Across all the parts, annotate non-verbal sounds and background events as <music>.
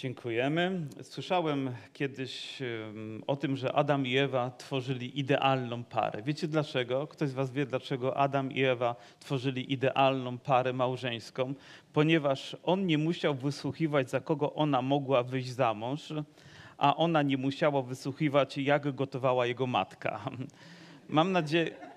Dziękujemy. Słyszałem kiedyś o tym, że Adam i Ewa tworzyli idealną parę. Wiecie dlaczego? Ktoś z Was wie, dlaczego Adam i Ewa tworzyli idealną parę małżeńską? Ponieważ on nie musiał wysłuchiwać, za kogo ona mogła wyjść za mąż, a ona nie musiała wysłuchiwać, jak gotowała jego matka. Mam nadzieję.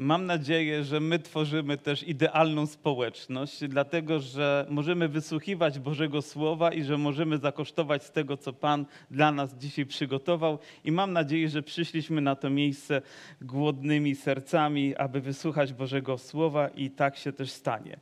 Mam nadzieję, że my tworzymy też idealną społeczność, dlatego że możemy wysłuchiwać Bożego Słowa i że możemy zakosztować z tego, co Pan dla nas dzisiaj przygotował. I mam nadzieję, że przyszliśmy na to miejsce głodnymi sercami, aby wysłuchać Bożego Słowa i tak się też stanie.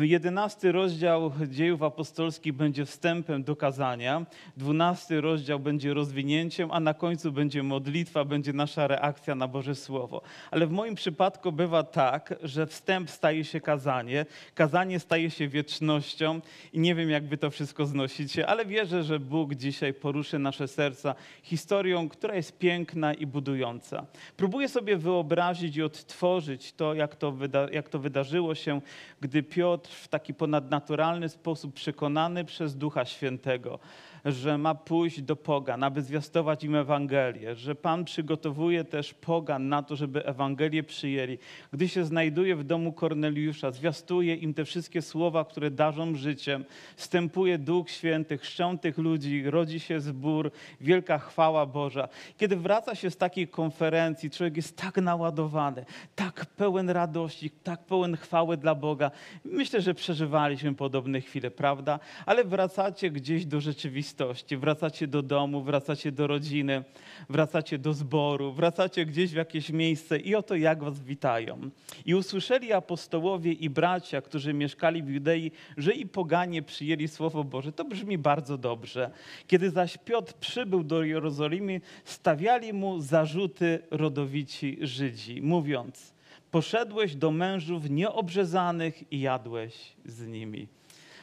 Jedenasty rozdział dziejów apostolskich będzie wstępem do kazania, dwunasty rozdział będzie rozwinięciem, a na końcu będzie modlitwa, będzie nasza reakcja na Boże Słowo. Ale w moim przypadku bywa tak, że wstęp staje się kazanie, kazanie staje się wiecznością i nie wiem, jak wy to wszystko znosicie, ale wierzę, że Bóg dzisiaj poruszy nasze serca historią, która jest piękna i budująca. Próbuję sobie wyobrazić i odtworzyć to, jak to, wyda- jak to wydarzyło się, gdy Piotr w taki ponadnaturalny sposób przekonany przez Ducha Świętego, że ma pójść do pogan, aby zwiastować im Ewangelię, że Pan przygotowuje też pogan na to, żeby Ewangelię przyjęli. Gdy się znajduje w domu Korneliusza, zwiastuje im te wszystkie słowa, które darzą życiem, wstępuje Duch Święty, chrzczą tych ludzi, rodzi się zbór, wielka chwała Boża. Kiedy wraca się z takiej konferencji, człowiek jest tak naładowany, tak pełen radości, tak pełen chwały dla Boga. Myślę, że przeżywaliśmy podobne chwile, prawda? Ale wracacie gdzieś do rzeczywistości, wracacie do domu, wracacie do rodziny, wracacie do zboru, wracacie gdzieś w jakieś miejsce i oto jak was witają. I usłyszeli apostołowie i bracia, którzy mieszkali w Judei, że i poganie przyjęli Słowo Boże. To brzmi bardzo dobrze. Kiedy zaś Piotr przybył do Jerozolimy, stawiali mu zarzuty rodowici Żydzi, mówiąc, poszedłeś do mężów nieobrzezanych i jadłeś z nimi.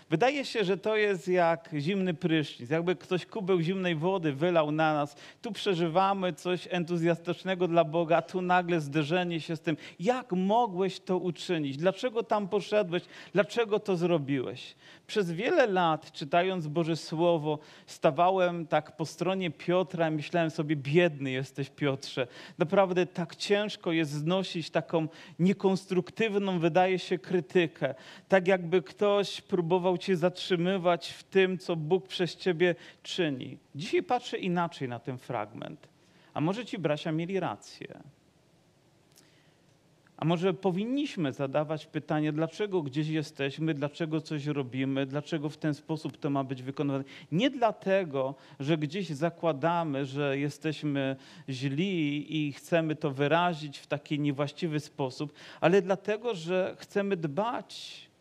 Wydaje się, że to jest jak zimny prysznic, jakby ktoś kubeł zimnej wody wylał na nas. Tu przeżywamy coś entuzjastycznego dla Boga, a tu nagle zderzenie się z tym. Jak mogłeś to uczynić? Dlaczego tam poszedłeś? Dlaczego to zrobiłeś? Przez wiele lat, czytając Boże Słowo, stawałem tak po stronie Piotra i myślałem sobie, biedny jesteś Piotrze. Naprawdę tak ciężko jest znosić taką niekonstruktywną, wydaje się, krytykę. Tak jakby ktoś próbował cię zatrzymywać w tym, co Bóg przez ciebie czyni. Dzisiaj patrzę inaczej na ten fragment. A może ci bracia mieli rację? A może powinniśmy zadawać pytanie, dlaczego gdzieś jesteśmy, dlaczego coś robimy, dlaczego w ten sposób to ma być wykonywane. Nie dlatego, że gdzieś zakładamy, że jesteśmy źli i chcemy to wyrazić w taki niewłaściwy sposób, ale dlatego, że chcemy dbać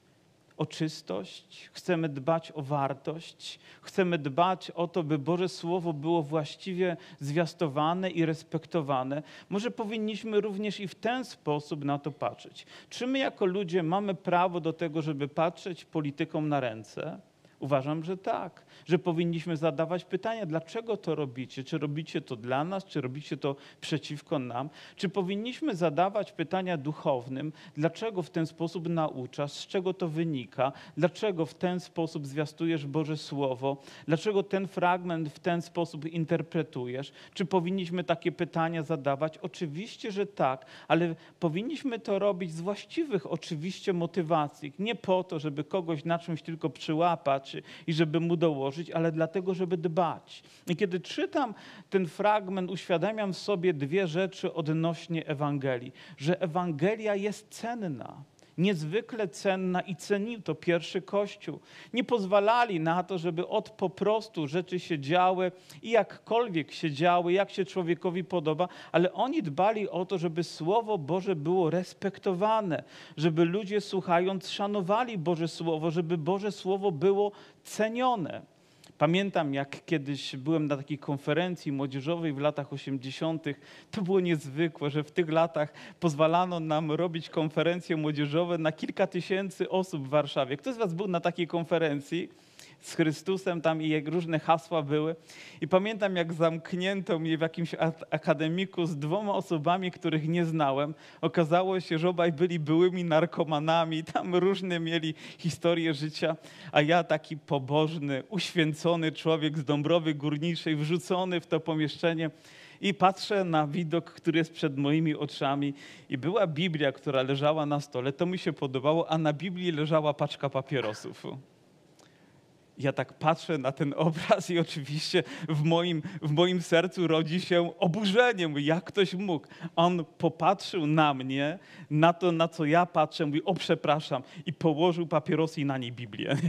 o czystość, chcemy dbać o wartość, chcemy dbać o to, by Boże Słowo było właściwie zwiastowane i respektowane. Może powinniśmy również i w ten sposób na to patrzeć. Czy my jako ludzie mamy prawo do tego, żeby patrzeć politykom na ręce? Uważam, że tak, że powinniśmy zadawać pytania, dlaczego to robicie? Czy robicie to dla nas, czy robicie to przeciwko nam? Czy powinniśmy zadawać pytania duchownym, dlaczego w ten sposób nauczasz, z czego to wynika, dlaczego w ten sposób zwiastujesz Boże Słowo, dlaczego ten fragment w ten sposób interpretujesz? Czy powinniśmy takie pytania zadawać? Oczywiście, że tak, ale powinniśmy to robić z właściwych oczywiście motywacji, nie po to, żeby kogoś na czymś tylko przyłapać, i żeby mu dołożyć, ale dlatego, żeby dbać. I kiedy czytam ten fragment, uświadamiam sobie dwie rzeczy odnośnie Ewangelii, że Ewangelia jest cenna niezwykle cenna i cenił to pierwszy Kościół. Nie pozwalali na to, żeby od po prostu rzeczy się działy i jakkolwiek się działy, jak się człowiekowi podoba, ale oni dbali o to, żeby Słowo Boże było respektowane, żeby ludzie słuchając szanowali Boże Słowo, żeby Boże Słowo było cenione. Pamiętam, jak kiedyś byłem na takiej konferencji młodzieżowej w latach 80., to było niezwykłe, że w tych latach pozwalano nam robić konferencje młodzieżowe na kilka tysięcy osób w Warszawie. Kto z Was był na takiej konferencji? Z Chrystusem tam i jak różne hasła były. I pamiętam, jak zamknięto mnie w jakimś akademiku z dwoma osobami, których nie znałem. Okazało się, że obaj byli byłymi narkomanami, <laughs> tam różne mieli historie życia, a ja taki pobożny, uświęcony człowiek z Dąbrowy Górniczej, wrzucony w to pomieszczenie i patrzę na widok, który jest przed moimi oczami i była Biblia, która leżała na stole, to mi się podobało, a na Biblii leżała paczka papierosów. Ja tak patrzę na ten obraz i oczywiście w moim, w moim sercu rodzi się oburzenie. Mówi, jak ktoś mógł? On popatrzył na mnie, na to, na co ja patrzę, mówi, o przepraszam, i położył papierosy i na niej Biblię. <laughs>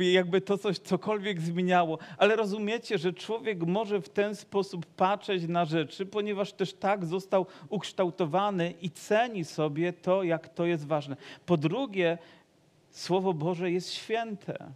jakby to coś cokolwiek zmieniało. Ale rozumiecie, że człowiek może w ten sposób patrzeć na rzeczy, ponieważ też tak został ukształtowany i ceni sobie to, jak to jest ważne. Po drugie, Słowo Boże jest święte.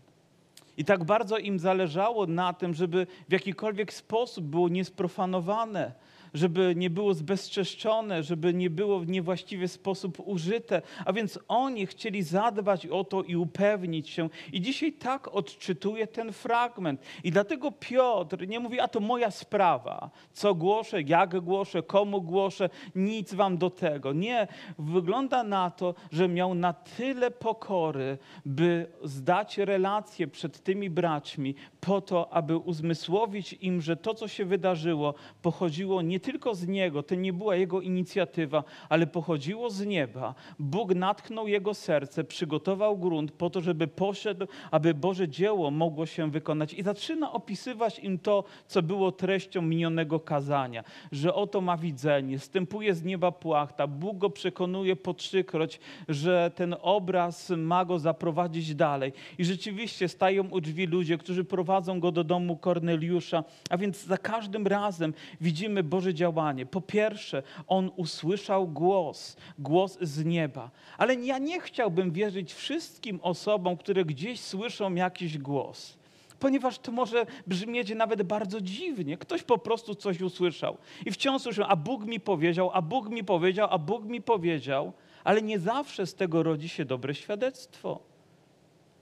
I tak bardzo im zależało na tym, żeby w jakikolwiek sposób było niesprofanowane żeby nie było zbezczeszczone, żeby nie było w niewłaściwy sposób użyte. A więc oni chcieli zadbać o to i upewnić się. I dzisiaj tak odczytuję ten fragment. I dlatego Piotr nie mówi, a to moja sprawa. Co głoszę, jak głoszę, komu głoszę, nic wam do tego. Nie, wygląda na to, że miał na tyle pokory, by zdać relację przed tymi braćmi, po to, aby uzmysłowić im, że to, co się wydarzyło, pochodziło nie tylko z Niego, to nie była Jego inicjatywa, ale pochodziło z nieba. Bóg natknął Jego serce, przygotował grunt po to, żeby poszedł, aby Boże dzieło mogło się wykonać. I zaczyna opisywać im to, co było treścią minionego kazania, że oto ma widzenie, stępuje z nieba płachta, Bóg go przekonuje po trzykroć, że ten obraz ma go zaprowadzić dalej. I rzeczywiście stają u drzwi ludzie, którzy prowadzą go do domu Korneliusza, a więc za każdym razem widzimy Boże działanie. Po pierwsze, on usłyszał głos, głos z nieba. Ale ja nie chciałbym wierzyć wszystkim osobom, które gdzieś słyszą jakiś głos ponieważ to może brzmieć nawet bardzo dziwnie. Ktoś po prostu coś usłyszał i wciąż słyszał, a Bóg mi powiedział, a Bóg mi powiedział, a Bóg mi powiedział, ale nie zawsze z tego rodzi się dobre świadectwo.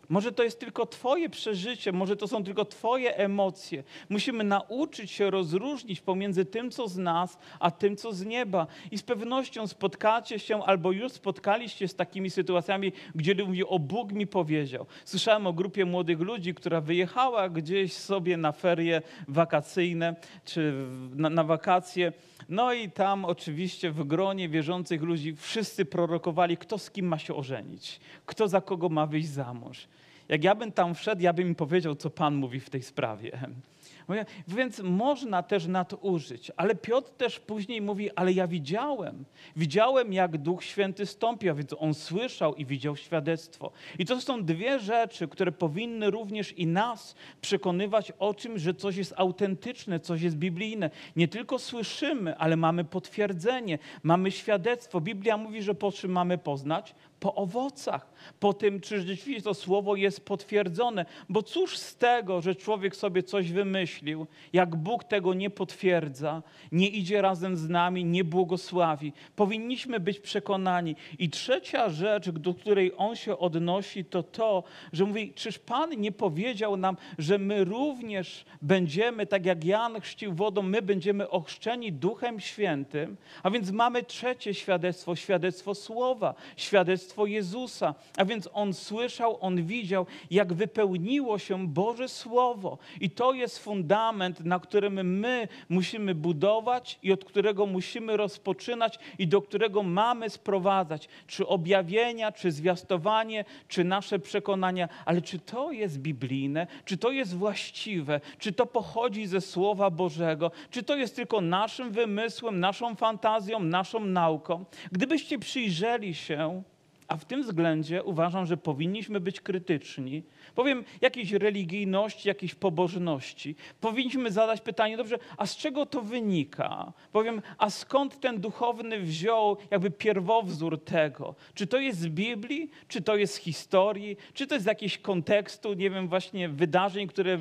Może to jest tylko Twoje przeżycie, może to są tylko Twoje emocje. Musimy nauczyć się rozróżnić pomiędzy tym, co z nas, a tym, co z nieba. I z pewnością spotkacie się albo już spotkaliście z takimi sytuacjami, gdzie mówi, o Bóg mi powiedział. Słyszałem o grupie młodych ludzi, która wyjechała gdzieś sobie na ferie wakacyjne czy na, na wakacje. No i tam oczywiście w gronie wierzących ludzi wszyscy prorokowali, kto z kim ma się ożenić, kto za kogo ma wyjść za mąż. Jak ja bym tam wszedł, ja bym im powiedział, co Pan mówi w tej sprawie. Więc można też nadużyć. Ale Piotr też później mówi, ale ja widziałem. Widziałem, jak Duch Święty stąpił, więc on słyszał i widział świadectwo. I to są dwie rzeczy, które powinny również i nas przekonywać o czym, że coś jest autentyczne, coś jest biblijne. Nie tylko słyszymy, ale mamy potwierdzenie, mamy świadectwo. Biblia mówi, że po czym mamy poznać? Po owocach, po tym, czy rzeczywiście to słowo jest potwierdzone. Bo cóż z tego, że człowiek sobie coś wymyślił, jak Bóg tego nie potwierdza, nie idzie razem z nami, nie błogosławi. Powinniśmy być przekonani. I trzecia rzecz, do której on się odnosi, to to, że mówi, czyż Pan nie powiedział nam, że my również będziemy, tak jak Jan chrzcił wodą, my będziemy ochrzczeni Duchem Świętym. A więc mamy trzecie świadectwo, świadectwo słowa, świadectwo świadectwo Jezusa. A więc on słyszał, on widział, jak wypełniło się Boże Słowo. I to jest fundament, na którym my musimy budować i od którego musimy rozpoczynać i do którego mamy sprowadzać. Czy objawienia, czy zwiastowanie, czy nasze przekonania. Ale czy to jest biblijne? Czy to jest właściwe? Czy to pochodzi ze Słowa Bożego? Czy to jest tylko naszym wymysłem, naszą fantazją, naszą nauką? Gdybyście przyjrzeli się a w tym względzie uważam, że powinniśmy być krytyczni. Powiem jakiejś religijności, jakiejś pobożności. Powinniśmy zadać pytanie, dobrze, a z czego to wynika? Powiem, a skąd ten duchowny wziął jakby pierwowzór tego? Czy to jest z Biblii, czy to jest z historii, czy to jest z jakiegoś kontekstu, nie wiem, właśnie wydarzeń, które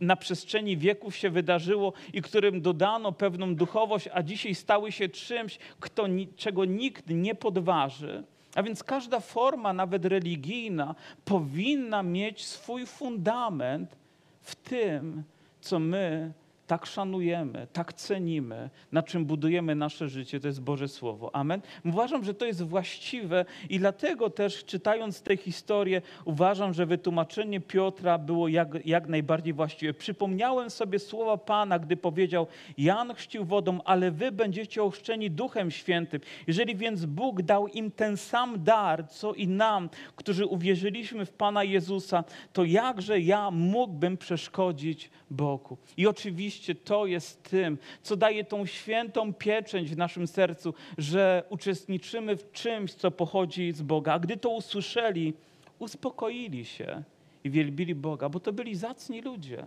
na przestrzeni wieków się wydarzyło i którym dodano pewną duchowość, a dzisiaj stały się czymś, kto, czego nikt nie podważy. A więc każda forma, nawet religijna, powinna mieć swój fundament w tym, co my tak szanujemy, tak cenimy, na czym budujemy nasze życie, to jest Boże Słowo. Amen. Uważam, że to jest właściwe i dlatego też czytając tę historię, uważam, że wytłumaczenie Piotra było jak, jak najbardziej właściwe. Przypomniałem sobie słowa Pana, gdy powiedział: Jan chrzcił wodą, ale wy będziecie ochrzczeni Duchem Świętym. Jeżeli więc Bóg dał im ten sam dar, co i nam, którzy uwierzyliśmy w Pana Jezusa, to jakże ja mógłbym przeszkodzić Bogu? I oczywiście, oczywiście to jest tym, co daje tą świętą pieczęć w naszym sercu, że uczestniczymy w czymś, co pochodzi z Boga. A gdy to usłyszeli, uspokoili się i wielbili Boga, bo to byli zacni ludzie.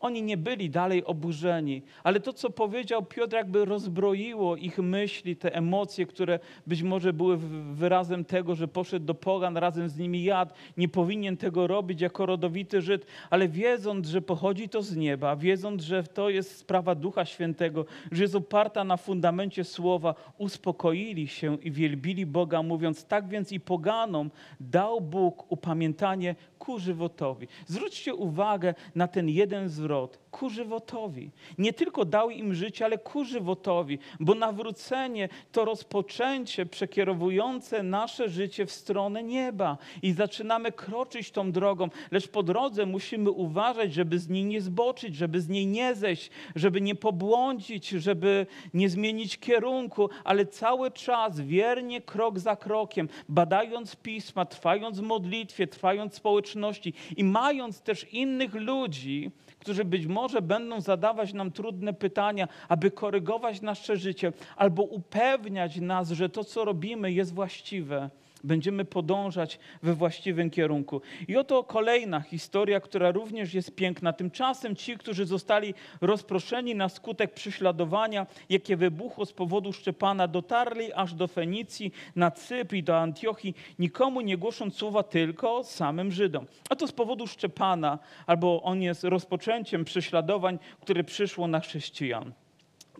Oni nie byli dalej oburzeni, ale to, co powiedział Piotr, jakby rozbroiło ich myśli, te emocje, które być może były wyrazem tego, że poszedł do pogan, razem z nimi jadł, nie powinien tego robić jako rodowity Żyd, ale wiedząc, że pochodzi to z nieba, wiedząc, że to jest sprawa Ducha Świętego, że jest oparta na fundamencie słowa, uspokoili się i wielbili Boga, mówiąc: Tak więc i poganom dał Bóg upamiętanie ku żywotowi. Zwróćcie uwagę na ten jeden zwrot ku żywotowi. Nie tylko dał im życie, ale ku żywotowi, bo nawrócenie to rozpoczęcie przekierowujące nasze życie w stronę nieba i zaczynamy kroczyć tą drogą, lecz po drodze musimy uważać, żeby z niej nie zboczyć, żeby z niej nie zejść, żeby nie pobłądzić, żeby nie zmienić kierunku, ale cały czas wiernie, krok za krokiem, badając pisma, trwając w modlitwie, trwając w społeczności i mając też innych ludzi, którzy być może będą zadawać nam trudne pytania, aby korygować nasze życie albo upewniać nas, że to, co robimy, jest właściwe będziemy podążać we właściwym kierunku. I oto kolejna historia, która również jest piękna. Tymczasem ci, którzy zostali rozproszeni na skutek prześladowania, jakie wybuchło z powodu Szczepana, dotarli aż do Fenicji, na Cypr i do Antiochii, nikomu nie głosząc słowa, tylko samym Żydom. A to z powodu Szczepana, albo on jest rozpoczęciem prześladowań, które przyszło na chrześcijan.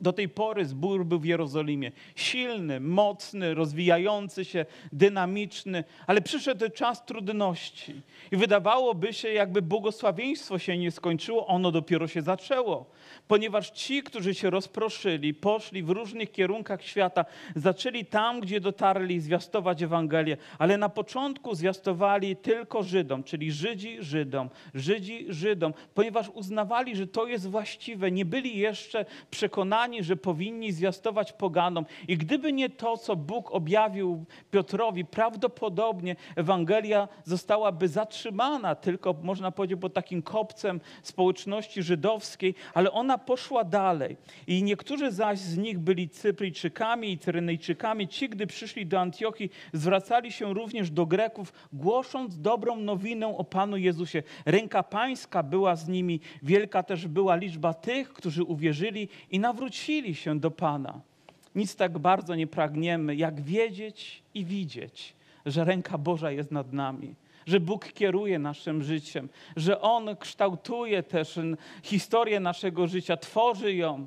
Do tej pory zbór był w Jerozolimie. Silny, mocny, rozwijający się, dynamiczny, ale przyszedł czas trudności. I wydawałoby się, jakby błogosławieństwo się nie skończyło, ono dopiero się zaczęło. Ponieważ ci, którzy się rozproszyli, poszli w różnych kierunkach świata, zaczęli tam, gdzie dotarli, zwiastować Ewangelię, ale na początku zwiastowali tylko Żydom, czyli Żydzi Żydom, Żydzi Żydom, ponieważ uznawali, że to jest właściwe, nie byli jeszcze przekonani, że powinni zwiastować poganom. I gdyby nie to, co Bóg objawił Piotrowi, prawdopodobnie Ewangelia zostałaby zatrzymana, tylko można powiedzieć pod takim kopcem społeczności żydowskiej, ale ona poszła dalej. I niektórzy zaś z nich byli Cypryjczykami i Cyrenejczykami. Ci, gdy przyszli do Antiochii, zwracali się również do Greków, głosząc dobrą nowinę o Panu Jezusie. Ręka pańska była z nimi, wielka też była liczba tych, którzy uwierzyli i nawrócili się do Pana. Nic tak bardzo nie pragniemy, jak wiedzieć i widzieć, że ręka Boża jest nad nami że Bóg kieruje naszym życiem, że On kształtuje też historię naszego życia, tworzy ją.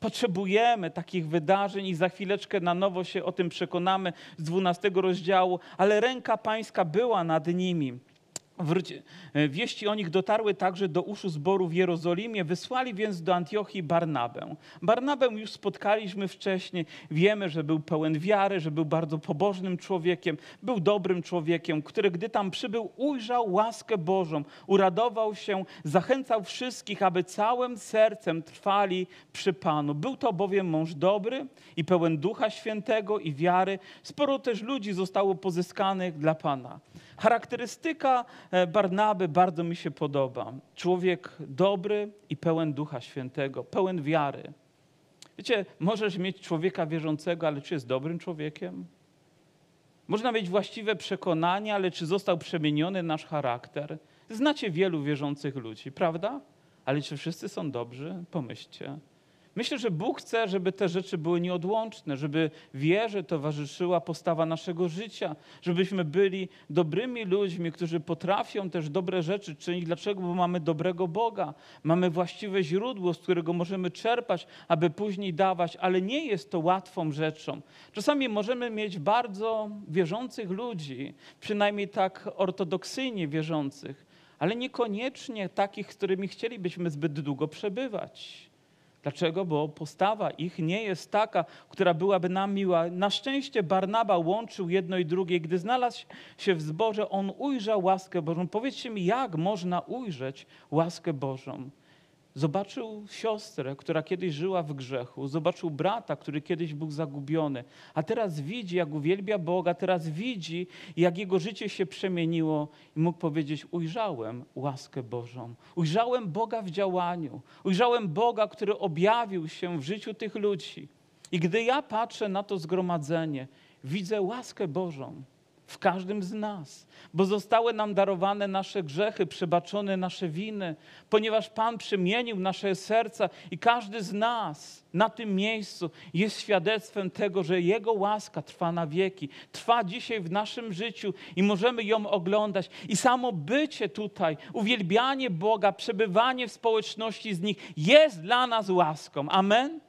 Potrzebujemy takich wydarzeń i za chwileczkę na nowo się o tym przekonamy z 12 rozdziału, ale ręka Pańska była nad nimi. E, wieści o nich dotarły także do uszu zboru w Jerozolimie, wysłali więc do Antiochii Barnabę. Barnabę już spotkaliśmy wcześniej, wiemy, że był pełen wiary, że był bardzo pobożnym człowiekiem, był dobrym człowiekiem, który gdy tam przybył, ujrzał łaskę Bożą, uradował się, zachęcał wszystkich, aby całym sercem trwali przy Panu. Był to bowiem mąż dobry i pełen Ducha Świętego i wiary. Sporo też ludzi zostało pozyskanych dla Pana. Charakterystyka Barnaby bardzo mi się podoba. Człowiek dobry i pełen Ducha Świętego, pełen wiary. Wiecie, możesz mieć człowieka wierzącego, ale czy jest dobrym człowiekiem? Można mieć właściwe przekonania, ale czy został przemieniony nasz charakter? Znacie wielu wierzących ludzi, prawda? Ale czy wszyscy są dobrzy? Pomyślcie. Myślę, że Bóg chce, żeby te rzeczy były nieodłączne, żeby wierze towarzyszyła postawa naszego życia, żebyśmy byli dobrymi ludźmi, którzy potrafią też dobre rzeczy czynić. Dlaczego? Bo mamy dobrego Boga, mamy właściwe źródło, z którego możemy czerpać, aby później dawać, ale nie jest to łatwą rzeczą. Czasami możemy mieć bardzo wierzących ludzi, przynajmniej tak ortodoksyjnie wierzących, ale niekoniecznie takich, z którymi chcielibyśmy zbyt długo przebywać. Dlaczego? Bo postawa ich nie jest taka, która byłaby nam miła. Na szczęście Barnaba łączył jedno i drugie. Gdy znalazł się w zborze, on ujrzał łaskę Bożą. Powiedzcie mi, jak można ujrzeć łaskę Bożą? Zobaczył siostrę, która kiedyś żyła w grzechu, zobaczył brata, który kiedyś był zagubiony, a teraz widzi, jak uwielbia Boga, teraz widzi, jak jego życie się przemieniło i mógł powiedzieć: Ujrzałem łaskę Bożą, ujrzałem Boga w działaniu, ujrzałem Boga, który objawił się w życiu tych ludzi. I gdy ja patrzę na to zgromadzenie, widzę łaskę Bożą w każdym z nas, bo zostały nam darowane nasze grzechy, przebaczone nasze winy, ponieważ Pan przemienił nasze serca i każdy z nas na tym miejscu jest świadectwem tego, że Jego łaska trwa na wieki, trwa dzisiaj w naszym życiu i możemy ją oglądać. I samo bycie tutaj, uwielbianie Boga, przebywanie w społeczności z nich jest dla nas łaską. Amen.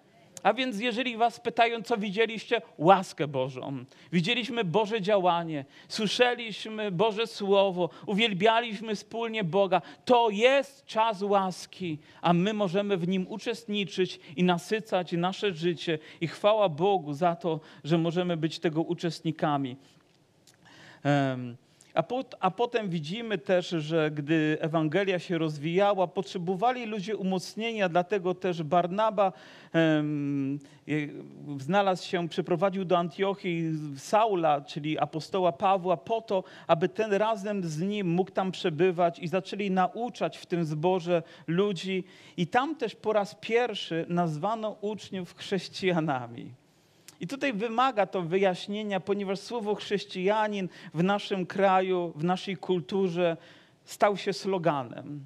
A więc jeżeli was pytają, co widzieliście? Łaskę Bożą. Widzieliśmy Boże działanie, słyszeliśmy Boże Słowo, uwielbialiśmy wspólnie Boga. To jest czas łaski, a my możemy w nim uczestniczyć i nasycać nasze życie. I chwała Bogu za to, że możemy być tego uczestnikami. Um, a, a, potem widzimy też, że gdy Ewangelia się rozwijała, potrzebowali ludzie umocnienia, dlatego też Barnaba um, znalazł się, przeprowadził do Antiochii Saula, czyli apostoła Pawła, po to, aby ten razem z nim mógł tam przebywać i zaczęli nauczać w tym zborze ludzi. I tam też po raz pierwszy nazwano uczniów chrześcijanami. I tutaj wymaga to wyjaśnienia, ponieważ słowo chrześcijanin w naszym kraju, w naszej kulturze stał się sloganem.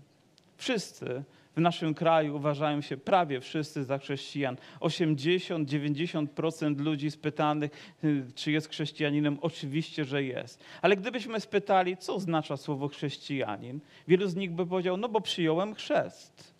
Wszyscy w naszym kraju uważają się prawie wszyscy za chrześcijan. 80-90% ludzi spytanych, y, czy jest chrześcijaninem, oczywiście, że jest. Ale gdybyśmy spytali, co oznacza słowo chrześcijanin, wielu z nich by powiedział, no bo przyjąłem chrzest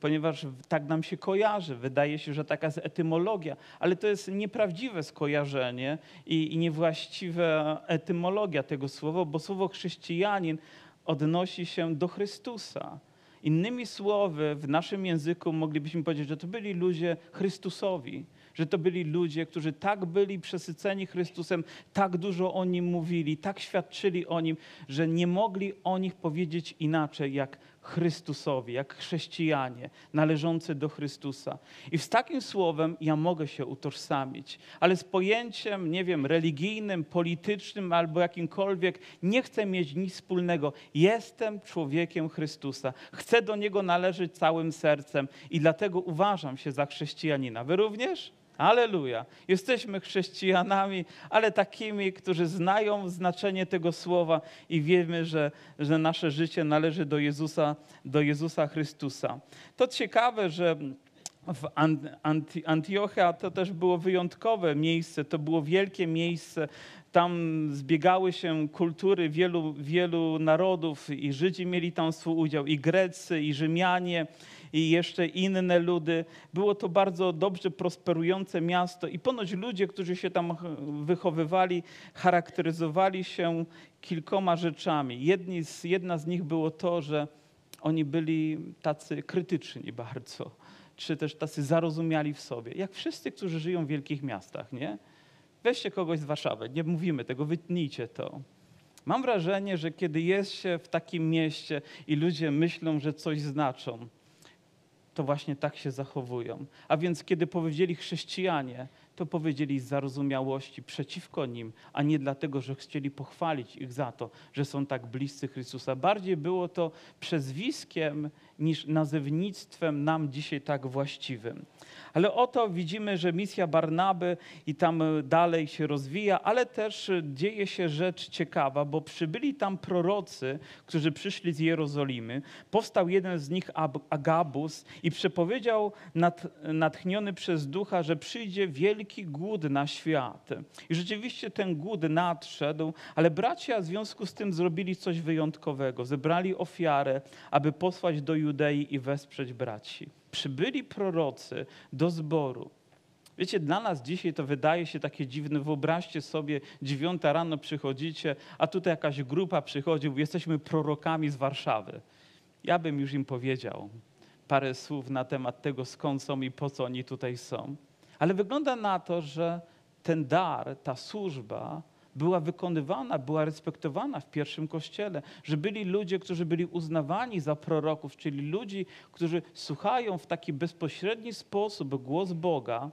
ponieważ tak nam się kojarzy. Wydaje się, że taka jest etymologia, ale to jest nieprawdziwe skojarzenie i, i niewłaściwa etymologia tego słowa, bo słowo chrześcijanin odnosi się do Chrystusa. Innymi słowy, w naszym języku moglibyśmy powiedzieć, że to byli ludzie Chrystusowi, że to byli ludzie, którzy tak byli przesyceni Chrystusem, tak dużo o nim mówili, tak świadczyli o nim, że nie mogli o nich powiedzieć inaczej jak Chrystusowi, jak chrześcijanie należący do Chrystusa. I z takim słowem ja mogę się utożsamić, ale z pojęciem, nie wiem, religijnym, politycznym albo jakimkolwiek nie chcę mieć nic wspólnego. Jestem człowiekiem Chrystusa. Chcę do Niego należeć całym sercem i dlatego uważam się za chrześcijanina. Wy również? Aleluja. Jesteśmy chrześcijanami, ale takimi, którzy znają znaczenie tego słowa i wiemy, że, że nasze życie należy do Jezusa, do Jezusa Chrystusa. To ciekawe, że w Antiochia to też było wyjątkowe miejsce, to było wielkie miejsce. Tam zbiegały się kultury wielu, wielu narodów i Żydzi mieli tam swój udział, i Grecy, i Rzymianie i jeszcze inne ludy. Było to bardzo dobrze prosperujące miasto i ponoć ludzie, którzy się tam wychowywali, charakteryzowali się kilkoma rzeczami. Jedni z, jedna z nich było to, że oni byli tacy krytyczni bardzo, czy też tacy zarozumiali w sobie, jak wszyscy, którzy żyją w wielkich miastach, nie? Weźcie kogoś z Warszawy, nie mówimy tego, wytnijcie to. Mam wrażenie, że kiedy jest się w takim mieście i ludzie myślą, że coś znaczą, to właśnie tak się zachowują. A więc kiedy powiedzieli chrześcijanie, to powiedzieli z zarozumiałości przeciwko nim, a nie dlatego, że chcieli pochwalić ich za to, że są tak bliscy Chrystusa. Bardziej było to przezwiskiem niż nazewnictwem nam dzisiaj tak właściwym. Ale oto widzimy, że misja Barnaby i tam dalej się rozwija, ale też dzieje się rzecz ciekawa, bo przybyli tam prorocy, którzy przyszli z Jerozolimy. Powstał jeden z nich, Agabus, i przepowiedział nad, natchniony przez ducha, że przyjdzie wielki głód na świat. I rzeczywiście ten głód nadszedł, ale bracia w związku z tym zrobili coś wyjątkowego. Zebrali ofiarę, aby posłać do Judei i wesprzeć braci przybyli prorocy do zboru. Wiecie, dla nas dzisiaj to wydaje się takie dziwne. Wyobraźcie sobie, dziewiąta rano przychodzicie, a tutaj jakaś grupa przychodzi, jesteśmy prorokami z Warszawy. Ja bym już im powiedział parę słów na temat tego, skąd są i po co oni tutaj są. Ale wygląda na to, że ten dar, ta służba była wykonywana, była respektowana w pierwszym kościele, że byli ludzie, którzy byli uznawani za proroków, czyli ludzi, którzy słuchają w taki bezpośredni sposób głos Boga,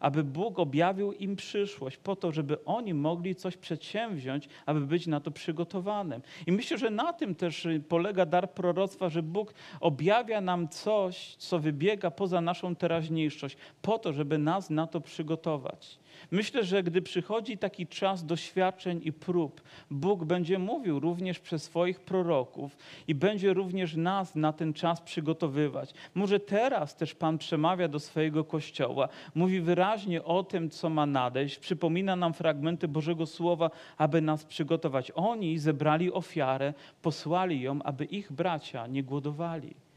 aby Bóg objawił im przyszłość, po to, żeby oni mogli coś przedsięwziąć, aby być na to przygotowanym. I myślę, że na tym też polega dar proroctwa, że Bóg objawia nam coś, co wybiega poza naszą teraźniejszość, po to, żeby nas na to przygotować. Myślę, że gdy przychodzi taki czas doświadczeń i prób, Bóg będzie mówił również przez swoich proroków i będzie również nas na ten czas przygotowywać. Może teraz też Pan przemawia do swojego kościoła, mówi wyraźnie o tym, co ma nadejść, przypomina nam fragmenty Bożego Słowa, aby nas przygotować. Oni zebrali ofiarę, posłali ją, aby ich bracia nie głodowali.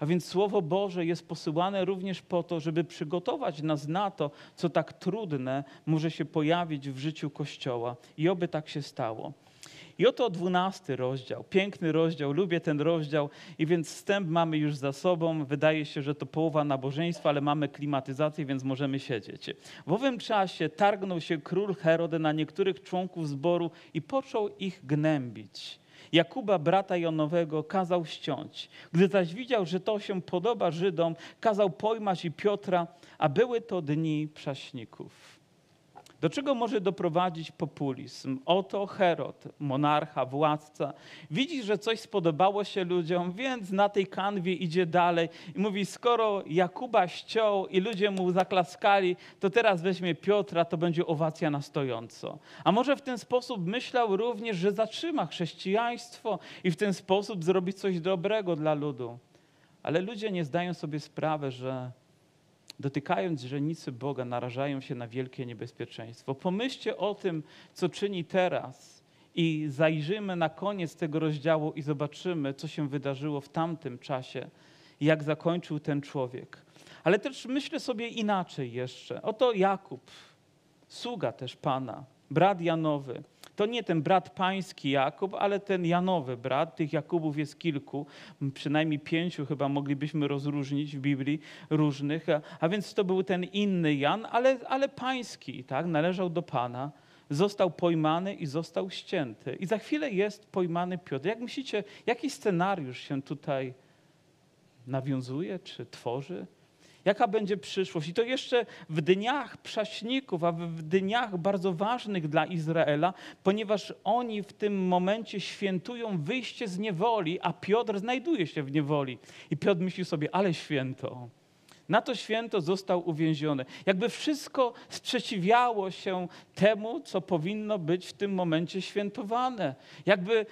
A więc Słowo Boże jest posyłane również po to, żeby przygotować nas na to, co tak trudne może się pojawić w życiu Kościoła. I oby tak się stało. I oto dwunasty rozdział, piękny rozdział, lubię ten rozdział i więc wstęp mamy już za sobą. Wydaje się, że to połowa nabożeństwa, ale mamy klimatyzację, więc możemy siedzieć. W owym czasie targnął się król Herod na niektórych członków zboru i począł ich gnębić. Jakuba, brata Jonowego, kazał ściąć. Gdy zaś widział, że to się podoba Żydom, kazał pojmać i Piotra, a były to dni prześników. Do czego może doprowadzić populizm? Oto Herod, monarcha, władca, widzi, że coś spodobało się ludziom, więc na tej kanwie idzie dalej i mówi: Skoro Jakuba ściął i ludzie mu zaklaskali, to teraz weźmie Piotra, to będzie owacja na stojąco. A może w ten sposób myślał również, że zatrzyma chrześcijaństwo i w ten sposób zrobi coś dobrego dla ludu. Ale ludzie nie zdają sobie sprawy, że dotykając źrenicy Boga, narażają się na wielkie niebezpieczeństwo. Pomyślcie o tym, co czyni teraz i zajrzymy na koniec tego rozdziału i zobaczymy, co się wydarzyło w tamtym czasie, jak zakończył ten człowiek. Ale też myślę sobie inaczej jeszcze. Oto Jakub, sługa też Pana, brat Janowy to nie ten brat pański Jakub, ale ten Janowy brat. Tych Jakubów jest kilku, przynajmniej pięciu chyba moglibyśmy rozróżnić w Biblii różnych. A więc to był ten inny Jan, ale, ale pański, tak? należał do Pana. Został pojmany i został ścięty. I za chwilę jest pojmany Piotr. Jak myślicie, jaki scenariusz się tutaj nawiązuje czy tworzy? Jaka będzie przyszłość? I to jeszcze w dniach prześników, a w dniach bardzo ważnych dla Izraela, ponieważ oni w tym momencie świętują wyjście z niewoli, a Piotr znajduje się w niewoli. I Piotr myśli sobie, ale święto. Na to święto został uwięziony. Jakby wszystko sprzeciwiało się temu, co powinno być w tym momencie świętowane. Jakby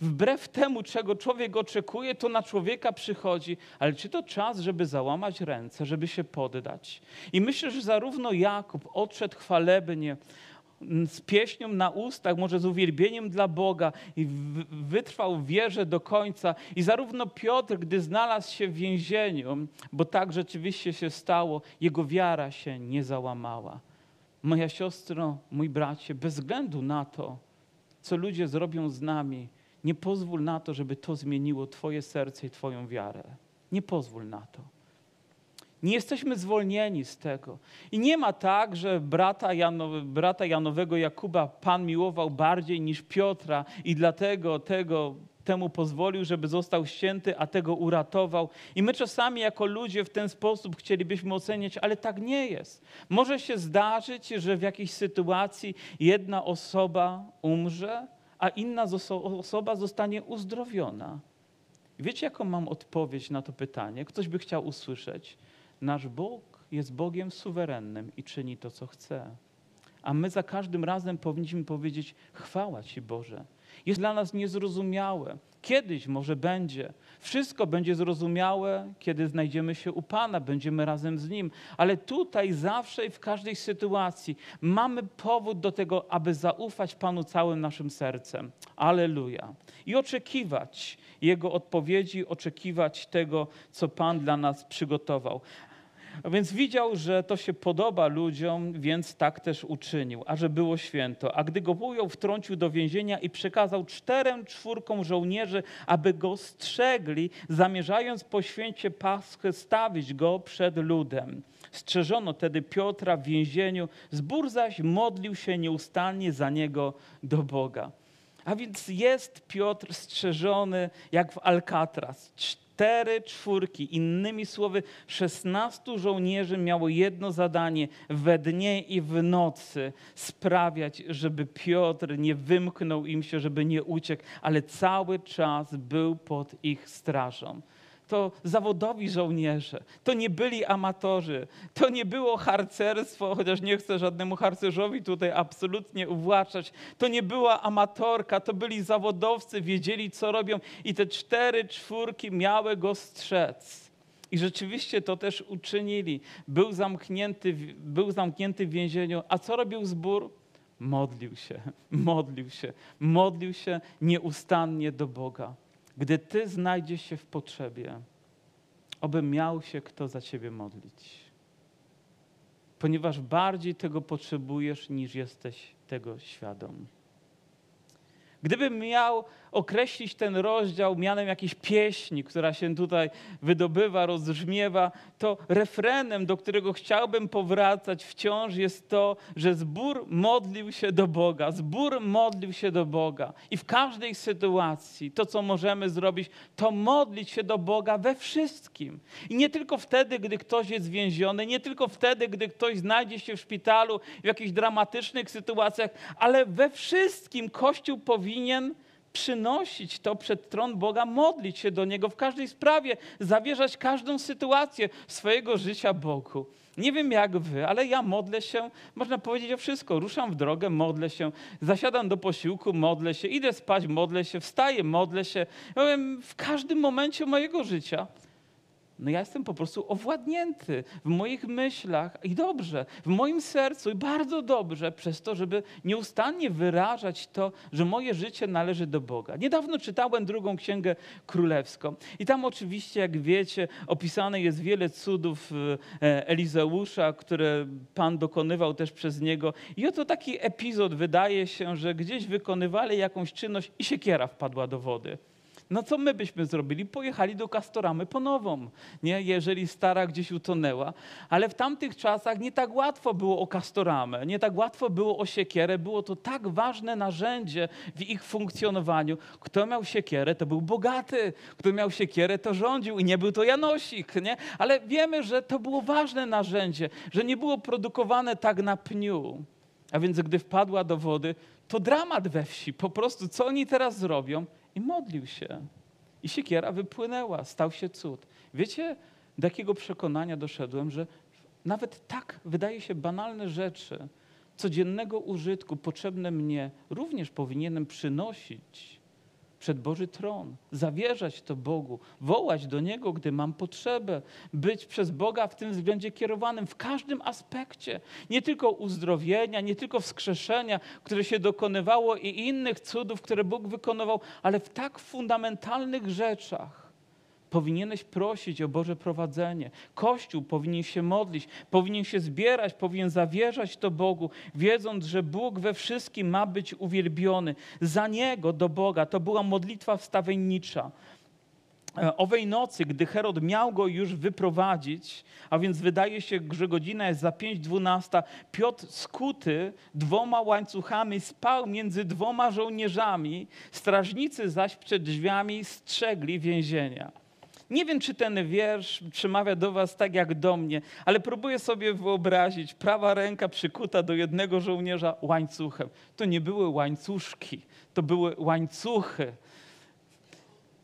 wbrew temu, czego człowiek oczekuje, to na człowieka przychodzi. Ale czy to czas, żeby załamać ręce, żeby się poddać? I myślę, że zarówno Jakub odszedł chwalebnie, z pieśnią na ustach, może z uwielbieniem dla Boga i wytrwał wierze do końca. I zarówno Piotr, gdy znalazł się w więzieniu, bo tak rzeczywiście się stało, jego wiara się nie załamała. Moja siostro, mój bracie, bez względu na to, co ludzie zrobią z nami, nie pozwól na to, żeby to zmieniło Twoje serce i Twoją wiarę. Nie pozwól na to. Nie jesteśmy zwolnieni z tego. I nie ma tak, że brata, brata Janowego Jakuba Pan miłował bardziej niż Piotra i dlatego tego temu pozwolił, żeby został ścięty, a tego uratował. I my czasami jako ludzie w ten sposób chcielibyśmy oceniać, ale tak nie jest. Może się zdarzyć, że w jakiejś sytuacji jedna osoba umrze, a inna osoba zostanie uzdrowiona. Wiecie, jaką mam odpowiedź na to pytanie? Ktoś by chciał usłyszeć. Nasz Bóg jest Bogiem suwerennym i czyni to, co chce. A my za każdym razem powinniśmy powiedzieć: Chwała Ci, Boże. Jest dla nas niezrozumiałe. Kiedyś może będzie. Wszystko będzie zrozumiałe, kiedy znajdziemy się u Pana, będziemy razem z Nim. Ale tutaj zawsze i w każdej sytuacji mamy powód do tego, aby zaufać Panu całym naszym sercem. Aleluja. I oczekiwać Jego odpowiedzi, oczekiwać tego, co Pan dla nas przygotował. A więc widział, że to się podoba ludziom, więc tak też uczynił, a że było święto. A gdy go ujął, wtrącił do więzienia i przekazał czterem czwórkom żołnierzy, aby go strzegli, zamierzając po święcie Paschy stawić go przed ludem. Strzeżono tedy Piotra w więzieniu, zbór zaś modlił się nieustannie za niego do Boga. A więc jest Piotr strzeżony jak w Alcatraz cztery czwórki. Innymi słowy, szesnastu żołnierzy miało jedno zadanie we dnie i w nocy sprawiać, żeby Piotr nie wymknął im się, żeby nie uciekł, ale cały czas był pod ich strażą to zawodowi żołnierze, to nie byli amatorzy, to nie było harcerstwo, chociaż nie chcę żadnemu harcerzowi tutaj absolutnie uwłaczać, to nie była amatorka, to byli zawodowcy, wiedzieli co robią i te cztery czwórki miały go strzec. I rzeczywiście to też uczynili. Był zamknięty, był zamknięty w więzieniu. A co robił zbór? Modlił się, modlił się, modlił się nieustannie do Boga. Gdy Ty znajdziesz się w potrzebie, oby miał się kto za Ciebie modlić. Ponieważ bardziej tego potrzebujesz, niż jesteś tego świadom. Gdybym miał określić ten rozdział mianem jakiejś pieśni, która się tutaj wydobywa, rozbrzmiewa, to refrenem, do którego chciałbym powracać wciąż jest to, że zbór modlił się do Boga. Zbór modlił się do Boga. I w każdej sytuacji to, co możemy zrobić, to modlić się do Boga we wszystkim. I nie tylko wtedy, gdy ktoś jest więziony, nie tylko wtedy, gdy ktoś znajdzie się w szpitalu w jakichś dramatycznych sytuacjach, ale we wszystkim Kościół powinien przynosić to przed tron Boga, modlić się do Niego w każdej sprawie, zawierzać każdą sytuację swojego życia Bogu. Nie wiem jak wy, ale ja modlę się, można powiedzieć o wszystko. Ruszam w drogę, modlę się, zasiadam do posiłku, modlę się, idę spać, modlę się, wstaję, modlę się. w każdym momencie mojego życia no ja jestem po prostu owładnięty w moich myślach i dobrze, w moim sercu i bardzo dobrze przez to, żeby nieustannie wyrażać to, że moje życie należy do Boga. Niedawno czytałem drugą księgę królewską i tam oczywiście, jak wiecie, opisane jest wiele cudów e, Elizeusza, które Pan dokonywał też przez niego. I oto taki epizod wydaje się, że gdzieś wykonywali jakąś czynność i siekiera wpadła do wody. No co my byśmy zrobili? Pojechali do Kastoramy po nową, nie? jeżeli stara gdzieś utonęła. Ale w tamtych czasach nie tak łatwo było o Kastoramę, nie tak łatwo było o siekierę. Było to tak ważne narzędzie w ich funkcjonowaniu. Kto miał siekierę, to był bogaty. Kto miał siekierę, to rządził i nie był to Janosik. Nie? Ale wiemy, że to było ważne narzędzie, że nie było produkowane tak na pniu. A więc gdy wpadła do wody, to dramat we wsi. Po prostu co oni teraz zrobią? I modlił się. I siekiera wypłynęła, stał się cud. Wiecie, do jakiego przekonania doszedłem, że nawet tak wydaje się banalne rzeczy codziennego użytku potrzebne mnie również powinienem przynosić przed Boży tron, zawierzać to Bogu, wołać do Niego, gdy mam potrzebę, być przez Boga w tym względzie kierowanym w każdym aspekcie. Nie tylko uzdrowienia, nie tylko wskrzeszenia, które się dokonywało i innych cudów, które Bóg wykonywał, ale w tak fundamentalnych rzeczach Powinieneś prosić o Boże prowadzenie. Kościół powinien się modlić, powinien się zbierać, powinien zawierzać to Bogu, wiedząc, że Bóg we wszystkim ma być uwielbiony. Za Niego do Boga to była modlitwa wstawiennicza. e, owej nocy, gdy Herod miał go już wyprowadzić, a więc wydaje się, że godzina jest za 5.12, Piotr skuty dwoma łańcuchami spał między dwoma żołnierzami, strażnicy zaś przed drzwiami strzegli więzienia. Nie wiem, czy ten wiersz przemawia do was tak jak do mnie, ale próbuję sobie wyobrazić, prawa ręka przykuta do jednego żołnierza łańcuchem. To nie były łańcuszki, to były łańcuchy.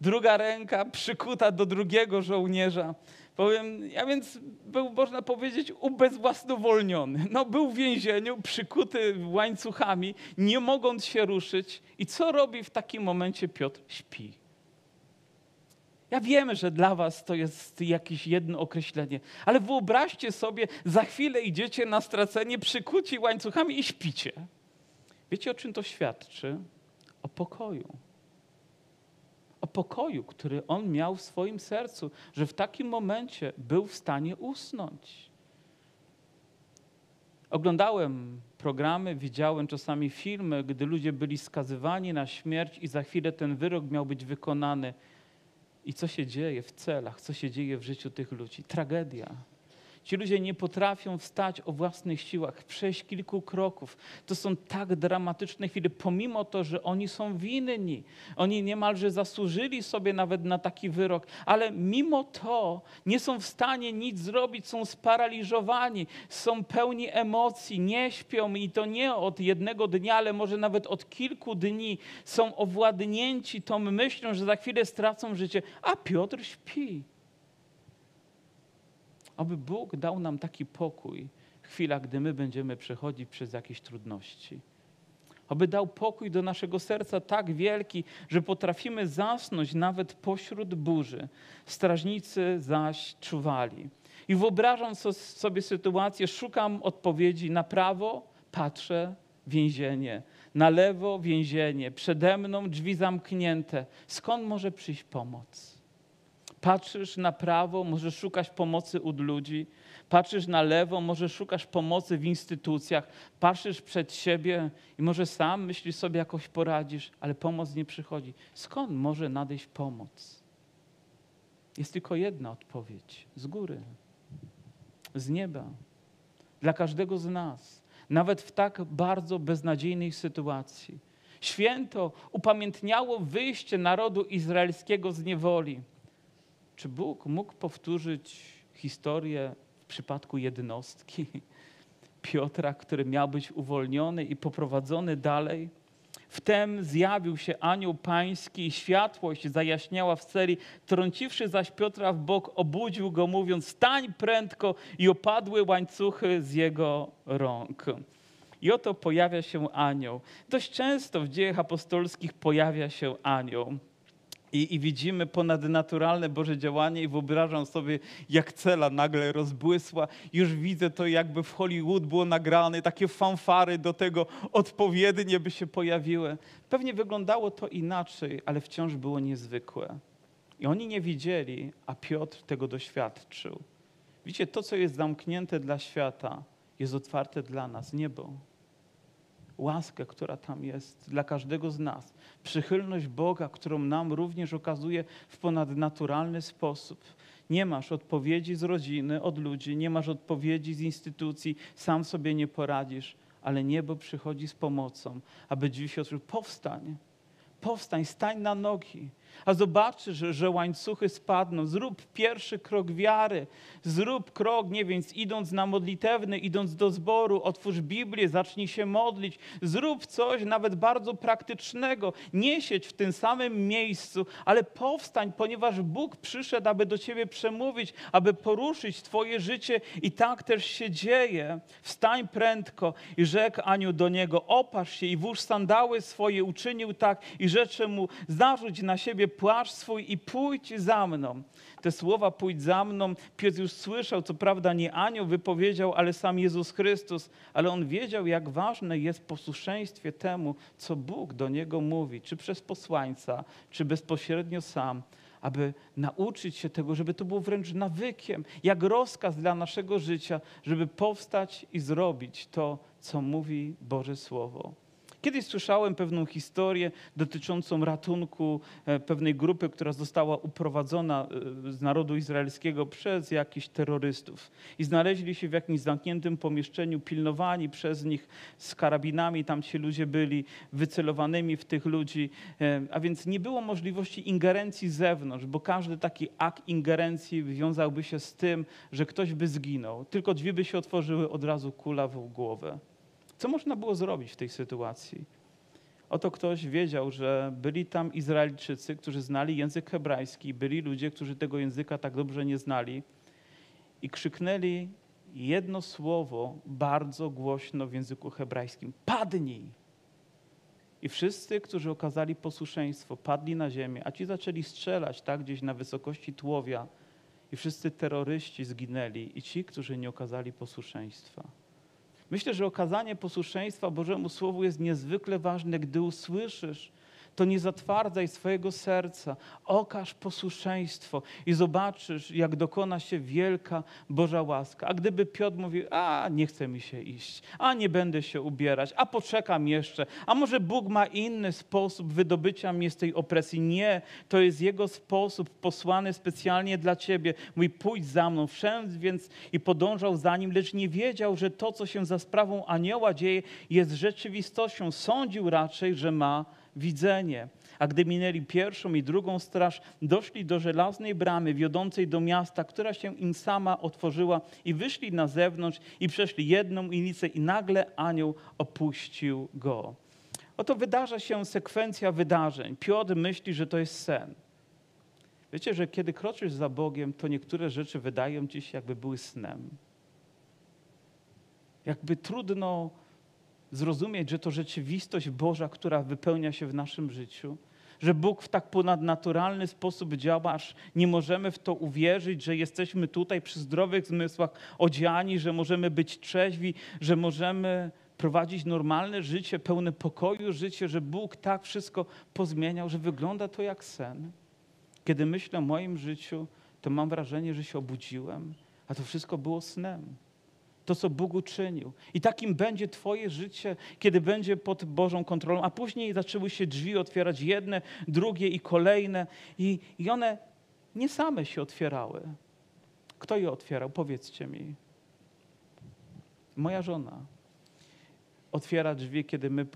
Druga ręka przykuta do drugiego żołnierza. Powiem, ja więc był, można powiedzieć, ubezwłasnowolniony. No, był w więzieniu, przykuty łańcuchami, nie mogąc się ruszyć. I co robi w takim momencie Piotr? Śpi. Ja wiemy, że dla was to jest jakieś jedno określenie, ale wyobraźcie sobie, za chwilę idziecie na stracenie, przykuci łańcuchami i śpicie. Wiecie, o czym to świadczy? O pokoju. O pokoju, który on miał w swoim sercu, że w takim momencie był w stanie usnąć. Oglądałem programy, widziałem czasami filmy, gdy ludzie byli skazywani na śmierć i za chwilę ten wyrok miał być wykonany i co się dzieje w celach, co się dzieje w życiu tych ludzi. Tragedia. Ci ludzie nie potrafią wstać o własnych siłach, przejść kilku kroków. To są tak dramatyczne chwile, pomimo to, że oni są winni. Oni niemalże zasłużyli sobie nawet na taki wyrok, ale mimo to nie są w stanie nic zrobić, są sparaliżowani, są pełni emocji, nie śpią i to nie od jednego dnia, ale może nawet od kilku dni. Są owładnięci tą myślą, że za chwilę stracą życie, a Piotr śpi. Aby Bóg dał nam taki pokój w chwilach, gdy my będziemy przechodzić przez jakieś trudności. Aby dał pokój do naszego serca tak wielki, że potrafimy zasnąć nawet pośród burzy. Strażnicy zaś czuwali. I wyobrażam sobie sytuację, szukam odpowiedzi na prawo, patrzę, więzienie, na lewo więzienie, przede mną drzwi zamknięte. Skąd może przyjść pomoc? Patrzysz na prawo, możesz szukać pomocy u ludzi. Patrzysz na lewo, może szukasz pomocy w instytucjach. Patrzysz przed siebie i może sam myślisz sobie jakoś poradzisz, ale pomoc nie przychodzi. Skąd może nadejść pomoc? Jest tylko jedna odpowiedź z góry, z nieba, dla każdego z nas, nawet w tak bardzo beznadziejnej sytuacji. Święto upamiętniało wyjście narodu izraelskiego z niewoli. Czy Bóg mógł powtórzyć historię w przypadku jednostki <laughs> Piotra, który miał być uwolniony i poprowadzony dalej? Wtem zjawił się anioł pański i światłość zajaśniała w celi. Trąciwszy zaś Piotra w bok, obudził go, mówiąc: Stań prędko, i opadły łańcuchy z jego rąk. I oto pojawia się anioł. Dość często w dziejach apostolskich pojawia się anioł. I, I, widzimy ponadnaturalne Boże działanie i wyobrażam sobie, jak cela nagle rozbłysła. Już widzę to, jakby w Hollywood było nagrane, takie fanfary do tego odpowiednie by się pojawiły. Pewnie wyglądało to inaczej, ale wciąż było niezwykłe. I oni nie widzieli, a Piotr tego doświadczył. Widzicie, to, co jest zamknięte dla świata, jest otwarte dla nas. Niebo łaskę, która tam jest dla każdego z nas, przychylność Boga, którą nam również okazuje w ponadnaturalny sposób. Nie masz odpowiedzi z rodziny, od ludzi, nie masz odpowiedzi z instytucji, sam sobie nie poradzisz, ale niebo przychodzi z pomocą, aby się otworzyły. Powstań, powstań, stań na nogi a zobaczysz, że łańcuchy spadną. Zrób pierwszy krok wiary. Zrób krok, nie wiem, idąc na modlitewny, idąc do zboru, otwórz Biblię, zacznij się modlić. Zrób coś nawet bardzo praktycznego. Nie siedź w tym samym miejscu, ale powstań, ponieważ Bóg przyszedł, aby do ciebie przemówić, aby poruszyć twoje życie i tak też się dzieje. Wstań prędko i rzekł Aniu do niego, opasz się i włóż sandały swoje. Uczynił tak i rzecze mu, zarzuć na siebie płaszcz swój i pójdź za mną. Te słowa pójdź za mną, Piotr już słyszał, co prawda nie anioł wypowiedział, ale sam Jezus Chrystus, ale on wiedział, jak ważne jest posłuszeństwie temu, co Bóg do niego mówi, czy przez posłańca, czy bezpośrednio sam aby nauczyć się tego, żeby to było wręcz nawykiem, jak rozkaz dla naszego życia, żeby powstać i zrobić to, co mówi Boże Słowo. Kiedyś słyszałem pewną historię dotyczącą ratunku e, pewnej grupy, która została uprowadzona e, z narodu izraelskiego przez jakichś terrorystów. I znaleźli się w jakimś zamkniętym pomieszczeniu, pilnowani przez nich z karabinami. Tam ci ludzie byli wycelowanymi w tych ludzi. E, a więc nie było możliwości ingerencji z zewnątrz, bo każdy taki akt ingerencji wiązałby się z tym, że ktoś by zginął. Tylko drzwi by się otworzyły, od razu kula w głowę. Co można było zrobić w tej sytuacji? Oto ktoś wiedział, że byli tam Izraelczycy, którzy znali język hebrajski, byli ludzie, którzy tego języka tak dobrze nie znali i krzyknęli jedno słowo bardzo głośno w języku hebrajskim: Padnij! I wszyscy, którzy okazali posłuszeństwo, padli na ziemię, a ci zaczęli strzelać tak gdzieś na wysokości tułowia. I wszyscy terroryści zginęli, i ci, którzy nie okazali posłuszeństwa. Myślę, że okazanie posłuszeństwa Bożemu Słowu jest niezwykle ważne, gdy usłyszysz, to nie zatwardzaj swojego serca, okaż posłuszeństwo i zobaczysz, jak dokona się wielka Boża łaska. A gdyby Piotr mówił, a nie chce mi się iść, a nie będę się ubierać, a poczekam jeszcze, a może Bóg ma inny sposób wydobycia mnie z tej opresji. Nie, to jest Jego sposób posłany specjalnie dla Ciebie. Mój pójdź za mną, wszędzie więc i podążał za nim, lecz nie wiedział, że to, co się za sprawą anioła dzieje, jest rzeczywistością. Sądził raczej, że ma widzenie. A gdy minęli pierwszą i drugą straż, doszli do żelaznej bramy wiodącej do miasta, która się im sama otworzyła i wyszli na zewnątrz i przeszli jedną ulicę i nagle anioł opuścił go. Oto wydarza się sekwencja wydarzeń. Piotr myśli, że to jest sen. Wiecie, że kiedy kroczysz za Bogiem, to niektóre rzeczy wydają ci się, jakby były snem. Jakby trudno zrozumieć, że to rzeczywistość Boża, która wypełnia się w naszym życiu, że Bóg w tak ponadnaturalny sposób działa, aż nie możemy w to uwierzyć, że jesteśmy tutaj przy zdrowych zmysłach odziani, że możemy być trzeźwi, że możemy prowadzić normalne życie, pełne pokoju życie, że Bóg tak wszystko pozmieniał, że wygląda to jak sen. Kiedy myślę o moim życiu, to mam wrażenie, że się obudziłem, a to wszystko było snem to, co Bóg uczynił. I takim będzie Twoje życie, kiedy będzie pod Bożą kontrolą. A później zaczęły się drzwi otwierać jedne, drugie i kolejne, i, i one nie same się otwierały. Kto je otwierał? Powiedzcie mi. Moja żona otwiera drzwi, kiedy my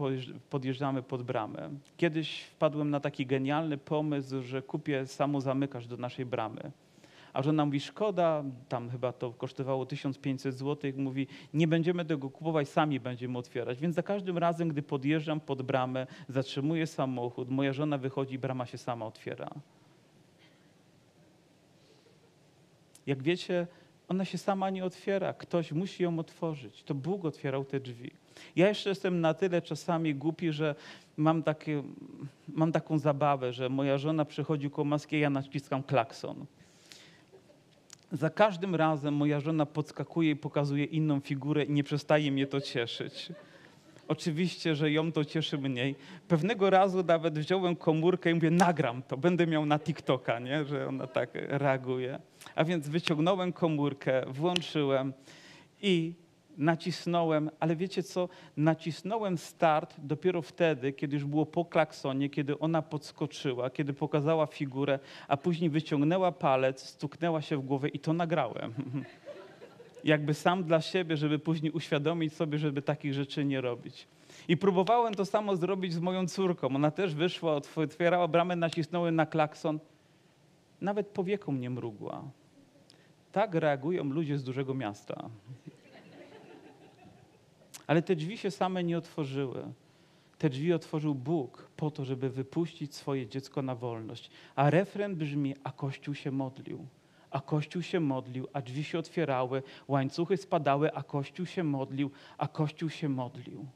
podjeżdżamy pod bramę. Kiedyś wpadłem na taki genialny pomysł, że kupię samozamykacz do naszej bramy. A żona mówi, szkoda, tam chyba to kosztowało 1500 zł, mówi, nie będziemy tego kupować, sami będziemy otwierać. Więc za każdym razem, gdy podjeżdżam pod bramę, zatrzymuję samochód, moja żona wychodzi, brama się sama otwiera. Jak wiecie, ona się sama nie otwiera, ktoś musi ją otworzyć. To Bóg otwierał te drzwi. Ja jeszcze jestem na tyle czasami głupi, że mam, takie, mam taką zabawę, że moja żona przychodzi koło maski, ja naciskam klakson. Za każdym razem moja żona podskakuje i pokazuje inną figurę i nie przestaje mnie to cieszyć. Oczywiście, że ją to cieszy mniej. Pewnego razu nawet wziąłem komórkę i mówię, nagram to, będę miał na TikToka, nie? że ona tak reaguje. A więc wyciągnąłem komórkę, włączyłem i nacisnąłem, ale wiecie co? Nacisnąłem start dopiero wtedy, kiedy już było po klaksonie, kiedy ona podskoczyła, kiedy pokazała figurę, a później wyciągnęła palec, stuknęła się w głowę i to nagrałem. <laughs> Jakby sam dla siebie, żeby później uświadomić sobie, żeby takich rzeczy nie robić. I próbowałem to samo zrobić z moją córką. Ona też wyszła, otwierała bramę, nacisnąłem na klakson. Nawet powieką nie mrugła. Tak reagują ludzie z dużego miasta. Ale te drzwi się same nie otworzyły. Te drzwi otworzył Bóg po to, żeby wypuścić swoje dziecko na wolność. A refren brzmi, a Kościół się modlił. A Kościół się modlił, a drzwi się otwierały, łańcuchy spadały, a Kościół się modlił, a Kościół się modlił.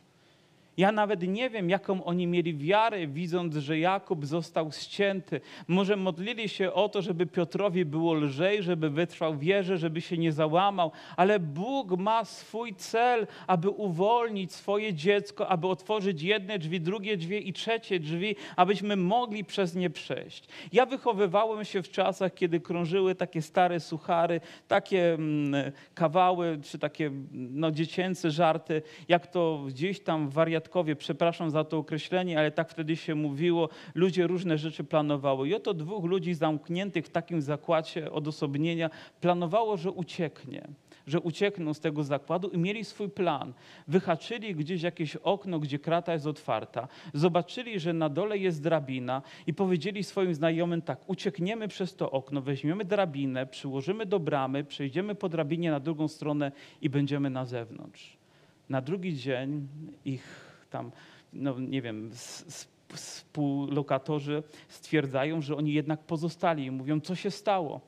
Ja nawet nie wiem, jaką oni mieli wiarę, widząc, że Jakub został ścięty. Może modlili się o to, żeby Piotrowi było lżej, żeby wytrwał wierze, żeby się nie załamał, ale Bóg ma swój cel, aby uwolnić swoje dziecko, aby otworzyć jedne drzwi, drugie drzwi i trzecie drzwi, abyśmy mogli przez nie przejść. Ja wychowywałem się w czasach, kiedy krążyły takie stare suchary, takie mm, kawały, czy takie no, dziecięce żarty, jak to gdzieś tam wariat przepraszam za to określenie, ale tak wtedy się mówiło, ludzie różne rzeczy planowały. I oto dwóch ludzi zamkniętych w takim zakładzie odosobnienia planowało, że ucieknie że uciekną z tego zakładu i mieli swój plan. Wyhaczyli gdzieś jakieś okno, gdzie krata jest otwarta, zobaczyli, że na dole jest drabina i powiedzieli swoim znajomym tak, uciekniemy przez to okno, weźmiemy drabinę, przyłożymy do bramy, przejdziemy po drabinie na drugą stronę i będziemy na zewnątrz. Na drugi dzień ich tam, no nie wiem, współlokatorzy stwierdzają, że oni jednak pozostali i mówią, co się stało.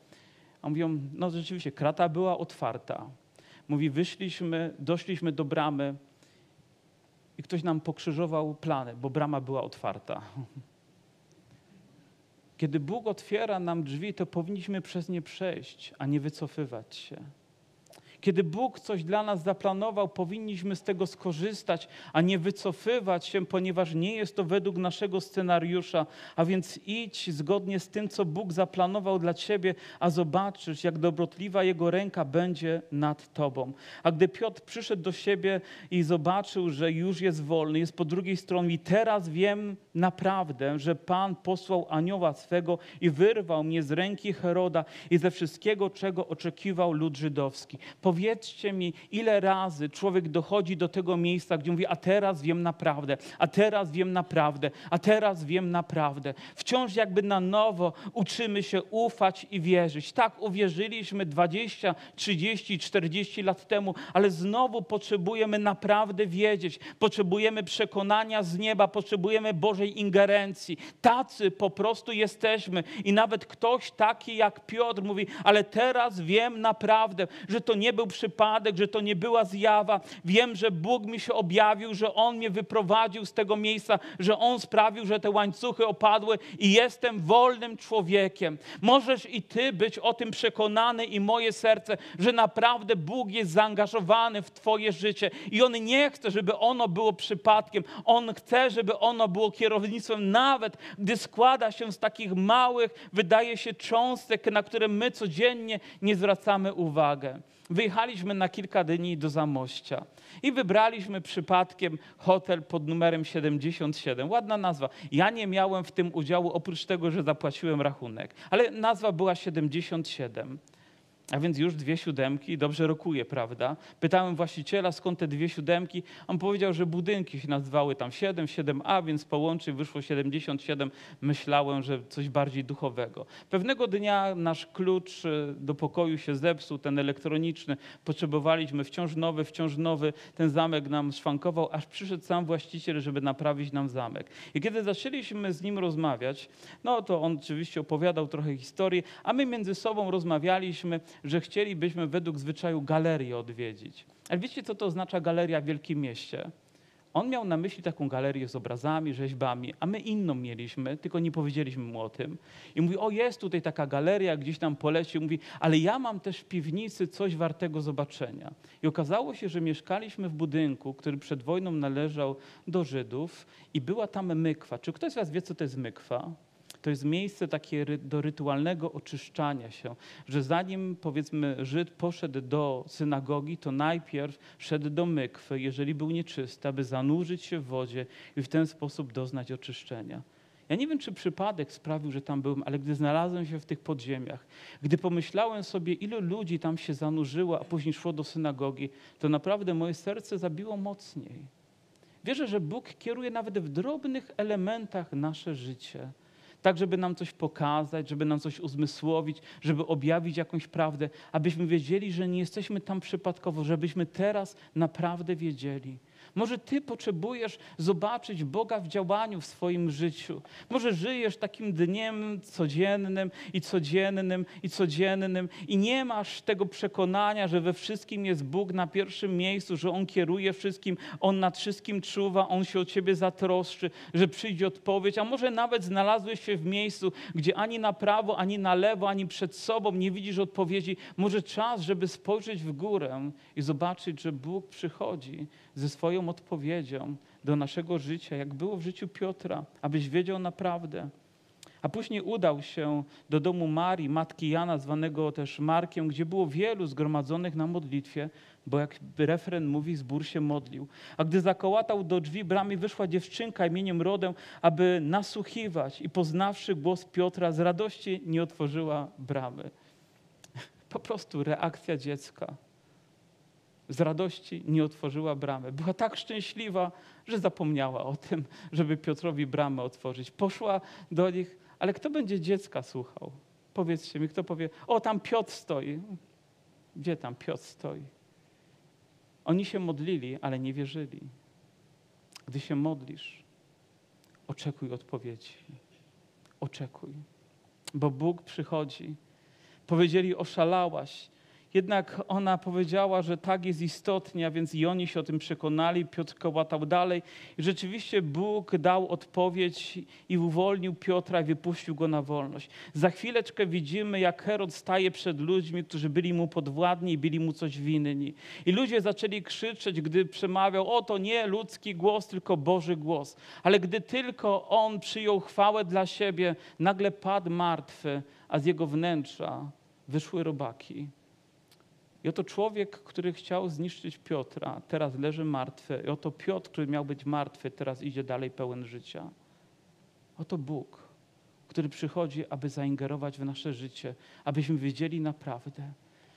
A mówią, no rzeczywiście, krata była otwarta. Mówi, wyszliśmy, doszliśmy do bramy i ktoś nam pokrzyżował plany, bo brama była otwarta. Kiedy Bóg otwiera nam drzwi, to powinniśmy przez nie przejść, a nie wycofywać się. Kiedy Bóg coś dla nas zaplanował, powinniśmy z tego skorzystać, a nie wycofywać się, ponieważ nie jest to według naszego scenariusza. A więc idź zgodnie z tym, co Bóg zaplanował dla ciebie, a zobaczysz, jak dobrotliwa Jego ręka będzie nad tobą. A gdy Piotr przyszedł do siebie i zobaczył, że już jest wolny, jest po drugiej stronie i teraz wiem naprawdę, że Pan posłał anioła swego i wyrwał mnie z ręki Heroda i ze wszystkiego, czego oczekiwał lud żydowski. Powiedzcie mi, ile razy człowiek dochodzi do tego miejsca, gdzie mówi, a teraz wiem naprawdę, a teraz wiem naprawdę, a teraz wiem naprawdę. Wciąż jakby na nowo uczymy się ufać i wierzyć. Tak uwierzyliśmy 20, 30, 40 lat temu, ale znowu potrzebujemy naprawdę wiedzieć. Potrzebujemy przekonania z nieba, potrzebujemy Bożej ingerencji. Tacy po prostu jesteśmy. I nawet ktoś taki jak Piotr mówi, ale teraz wiem naprawdę, że to nie był przypadek, że to nie była zjawa. Wiem, że Bóg mi się objawił, że On mnie wyprowadził z tego miejsca, że On sprawił, że te łańcuchy opadły i jestem wolnym człowiekiem. Możesz i Ty być o tym przekonany i moje serce, że naprawdę Bóg jest zaangażowany w Twoje życie i On nie chce, żeby ono było przypadkiem. On chce, żeby ono było kierownictwem, nawet gdy składa się z takich małych, wydaje się, cząstek, na które my codziennie nie zwracamy uwagi wyjechaliśmy na kilka dni do Zamościa i wybraliśmy przypadkiem hotel pod numerem 77. Ładna nazwa. Ja nie miałem w tym udziału, oprócz tego, że zapłaciłem rachunek, ale nazwa była 77. A więc już dwie siódemki, dobrze rokuje, prawda? Pytałem właściciela, skąd te dwie siódemki. On powiedział, że budynki się nazywały tam 7, 7a, więc połączy wyszło 77. Myślałem, że coś bardziej duchowego. Pewnego dnia nasz klucz e, do pokoju się zepsuł, ten elektroniczny. Potrzebowaliśmy wciąż nowy, wciąż nowy. Ten zamek nam szwankował, aż przyszedł sam właściciel, żeby naprawić nam zamek. I kiedy zaczęliśmy z nim rozmawiać, no to on oczywiście opowiadał trochę historii, a my między sobą rozmawialiśmy że chcielibyśmy według zwyczaju galerię odwiedzić. Ale wiecie, co to oznacza galeria w wielkim mieście? On miał na myśli taką galerię z obrazami, rzeźbami, a my inną mieliśmy, tylko nie powiedzieliśmy mu o tym. I mówi, o jest tutaj taka galeria, gdzieś tam poleci. Mówi, ale ja mam też w piwnicy coś wartego zobaczenia. I okazało się, że mieszkaliśmy w budynku, który przed wojną należał do Żydów i była tam mykwa. Czy ktoś z was wie, co to jest mykwa? To jest miejsce takie do rytualnego oczyszczania się, że zanim powiedzmy Żyd poszedł do synagogi, to najpierw szedł do mykwy, jeżeli był nieczysty, aby zanurzyć się w wodzie i w ten sposób doznać oczyszczenia. Ja nie wiem, czy przypadek sprawił, że tam byłem, ale gdy znalazłem się w tych podziemiach, gdy pomyślałem sobie, ilu ludzi tam się zanurzyło, a później szło do synagogi, to naprawdę moje serce zabiło mocniej. Wierzę, że Bóg kieruje nawet w drobnych elementach nasze życie tak żeby nam coś pokazać, żeby nam coś uzmysłowić, żeby objawić jakąś prawdę, abyśmy wiedzieli, że nie jesteśmy tam przypadkowo, żebyśmy teraz naprawdę wiedzieli. Może ty potrzebujesz zobaczyć Boga w działaniu w swoim życiu. Może żyjesz takim dniem codziennym i codziennym i codziennym i nie masz tego przekonania, że we wszystkim jest Bóg na pierwszym miejscu, że On kieruje wszystkim, On nad wszystkim czuwa, On się o ciebie zatroszczy, że przyjdzie odpowiedź, a może nawet znalazłeś się w miejscu, gdzie ani na prawo, ani na lewo, ani przed sobą nie widzisz odpowiedzi. Może czas, żeby spojrzeć w górę i zobaczyć, że Bóg przychodzi ze swoją odpowiedzią do naszego życia, jak było w życiu Piotra, abyś wiedział naprawdę. A później udał się do domu Marii, matki Jana, zwanego też Markiem, gdzie było wielu zgromadzonych na modlitwie, bo jak refren mówi, zbór się modlił. A gdy zakołatał do drzwi bramy, wyszła dziewczynka imieniem Rodę, aby nasłuchiwać i poznawszy głos Piotra, z radości nie otworzyła bramy. <laughs> Po prostu reakcja dziecka. Z radości nie otworzyła bramy. Była tak szczęśliwa, że zapomniała o tym, żeby Piotrowi bramę otworzyć. Poszła do nich, ale kto będzie dziecka słuchał? Powiedzcie mi, kto powie, o tam Piotr stoi. Gdzie tam Piotr stoi? Oni się modlili, ale nie wierzyli. Gdy się modlisz, oczekuj odpowiedzi. Oczekuj, bo Bóg przychodzi. Powiedzieli, oszalałaś. Jednak ona powiedziała, że tak jest istotnie, a więc i oni się o tym przekonali. Piotr kołatał dalej. I rzeczywiście Bóg dał odpowiedź i uwolnił Piotra i wypuścił go na wolność. Za chwileczkę widzimy, jak Herod staje przed ludźmi, którzy byli mu podwładni i byli mu coś winni. I ludzie zaczęli krzyczeć, gdy przemawiał, o to nie ludzki głos, tylko Boży głos. Ale gdy tylko on przyjął chwałę dla siebie, nagle padł martwy, a z jego wnętrza wyszły robaki. I oto człowiek, który chciał zniszczyć Piotra, teraz leży martwy. I oto Piotr, który miał być martwy, teraz idzie dalej pełen życia. Oto Bóg, który przychodzi, aby zaingerować w nasze życie, abyśmy wiedzieli naprawdę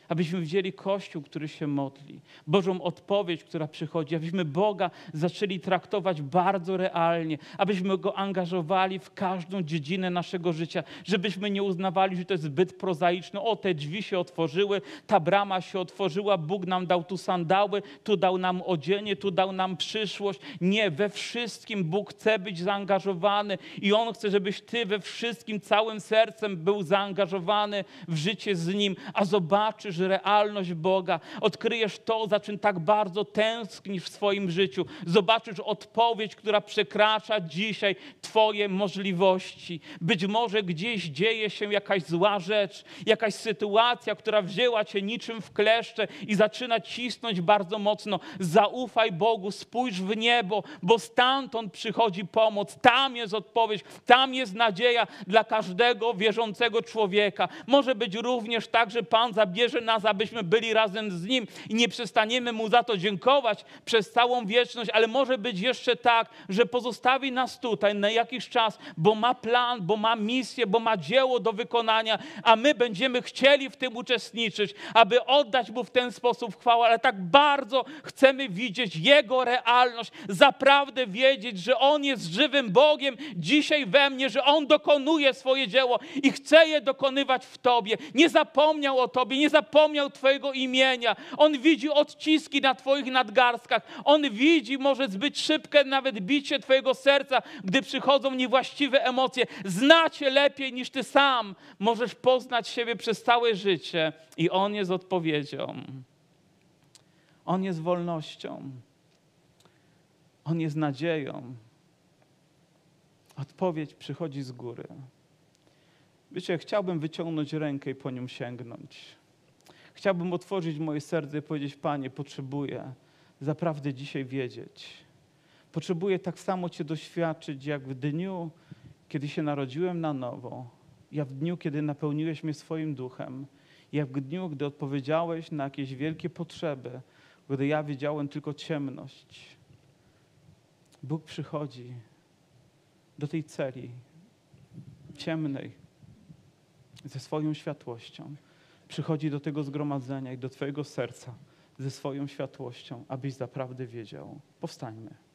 abyśmy widzieli Kościół, który się modli, Bożą odpowiedź, która przychodzi, abyśmy Boga zaczęli traktować bardzo realnie, abyśmy Go angażowali w każdą dziedzinę naszego życia, żebyśmy nie uznawali, że to jest zbyt prozaiczne. O, te drzwi się otworzyły, ta brama się otworzyła, Bóg nam dał tu sandały, tu dał nam odzienie, tu dał nam przyszłość. Nie, we wszystkim Bóg chce być zaangażowany i On chce, żebyś Ty we wszystkim całym sercem był zaangażowany w życie z Nim, a zobaczysz, realność Boga, odkryjesz to, za czym tak bardzo tęsknisz w swoim życiu, zobaczysz odpowiedź, która przekracza dzisiaj Twoje możliwości. Być może gdzieś dzieje się jakaś zła rzecz, jakaś sytuacja, która wzięła Cię niczym w kleszcze i zaczyna cisnąć bardzo mocno. Zaufaj Bogu, spójrz w niebo, bo stamtąd przychodzi pomoc, tam jest odpowiedź, tam jest nadzieja dla każdego wierzącego człowieka. Może być również tak, że Pan zabierze nas, abyśmy byli razem z Nim i nie przestaniemy Mu za to dziękować przez całą wieczność, ale może być jeszcze tak, że pozostawi nas tutaj na jakiś czas, bo ma plan, bo ma misję, bo ma dzieło do wykonania, a my będziemy chcieli w tym uczestniczyć, aby oddać Mu w ten sposób chwałę, ale tak bardzo chcemy widzieć Jego realność, zaprawdę wiedzieć, że On jest żywym Bogiem dzisiaj we mnie, że On dokonuje swoje dzieło i chce je dokonywać w Tobie. Nie zapomniał o Tobie, nie zapomniał zapomniał Twojego imienia. On widzi odciski na Twoich nadgarstkach. On widzi może zbyt szybkie nawet bicie Twojego serca, gdy przychodzą niewłaściwe emocje. Znacie lepiej niż Ty sam. Możesz poznać siebie przez całe życie i On jest odpowiedzią. On jest wolnością. On jest nadzieją. Odpowiedź przychodzi z góry. Wiecie, chciałbym wyciągnąć rękę i po nią sięgnąć. Chciałbym otworzyć moje serce i powiedzieć: Panie, potrzebuję zaprawdę dzisiaj wiedzieć. Potrzebuję tak samo Cię doświadczyć, jak w dniu, kiedy się narodziłem na nowo, jak w dniu, kiedy napełniłeś mnie swoim duchem, jak w dniu, gdy odpowiedziałeś na jakieś wielkie potrzeby, gdy ja widziałem tylko ciemność. Bóg przychodzi do tej celi ciemnej ze swoją światłością przychodzi do tego zgromadzenia i do Twojego serca ze swoją światłością, abyś zaprawdę wiedział. Powstańmy.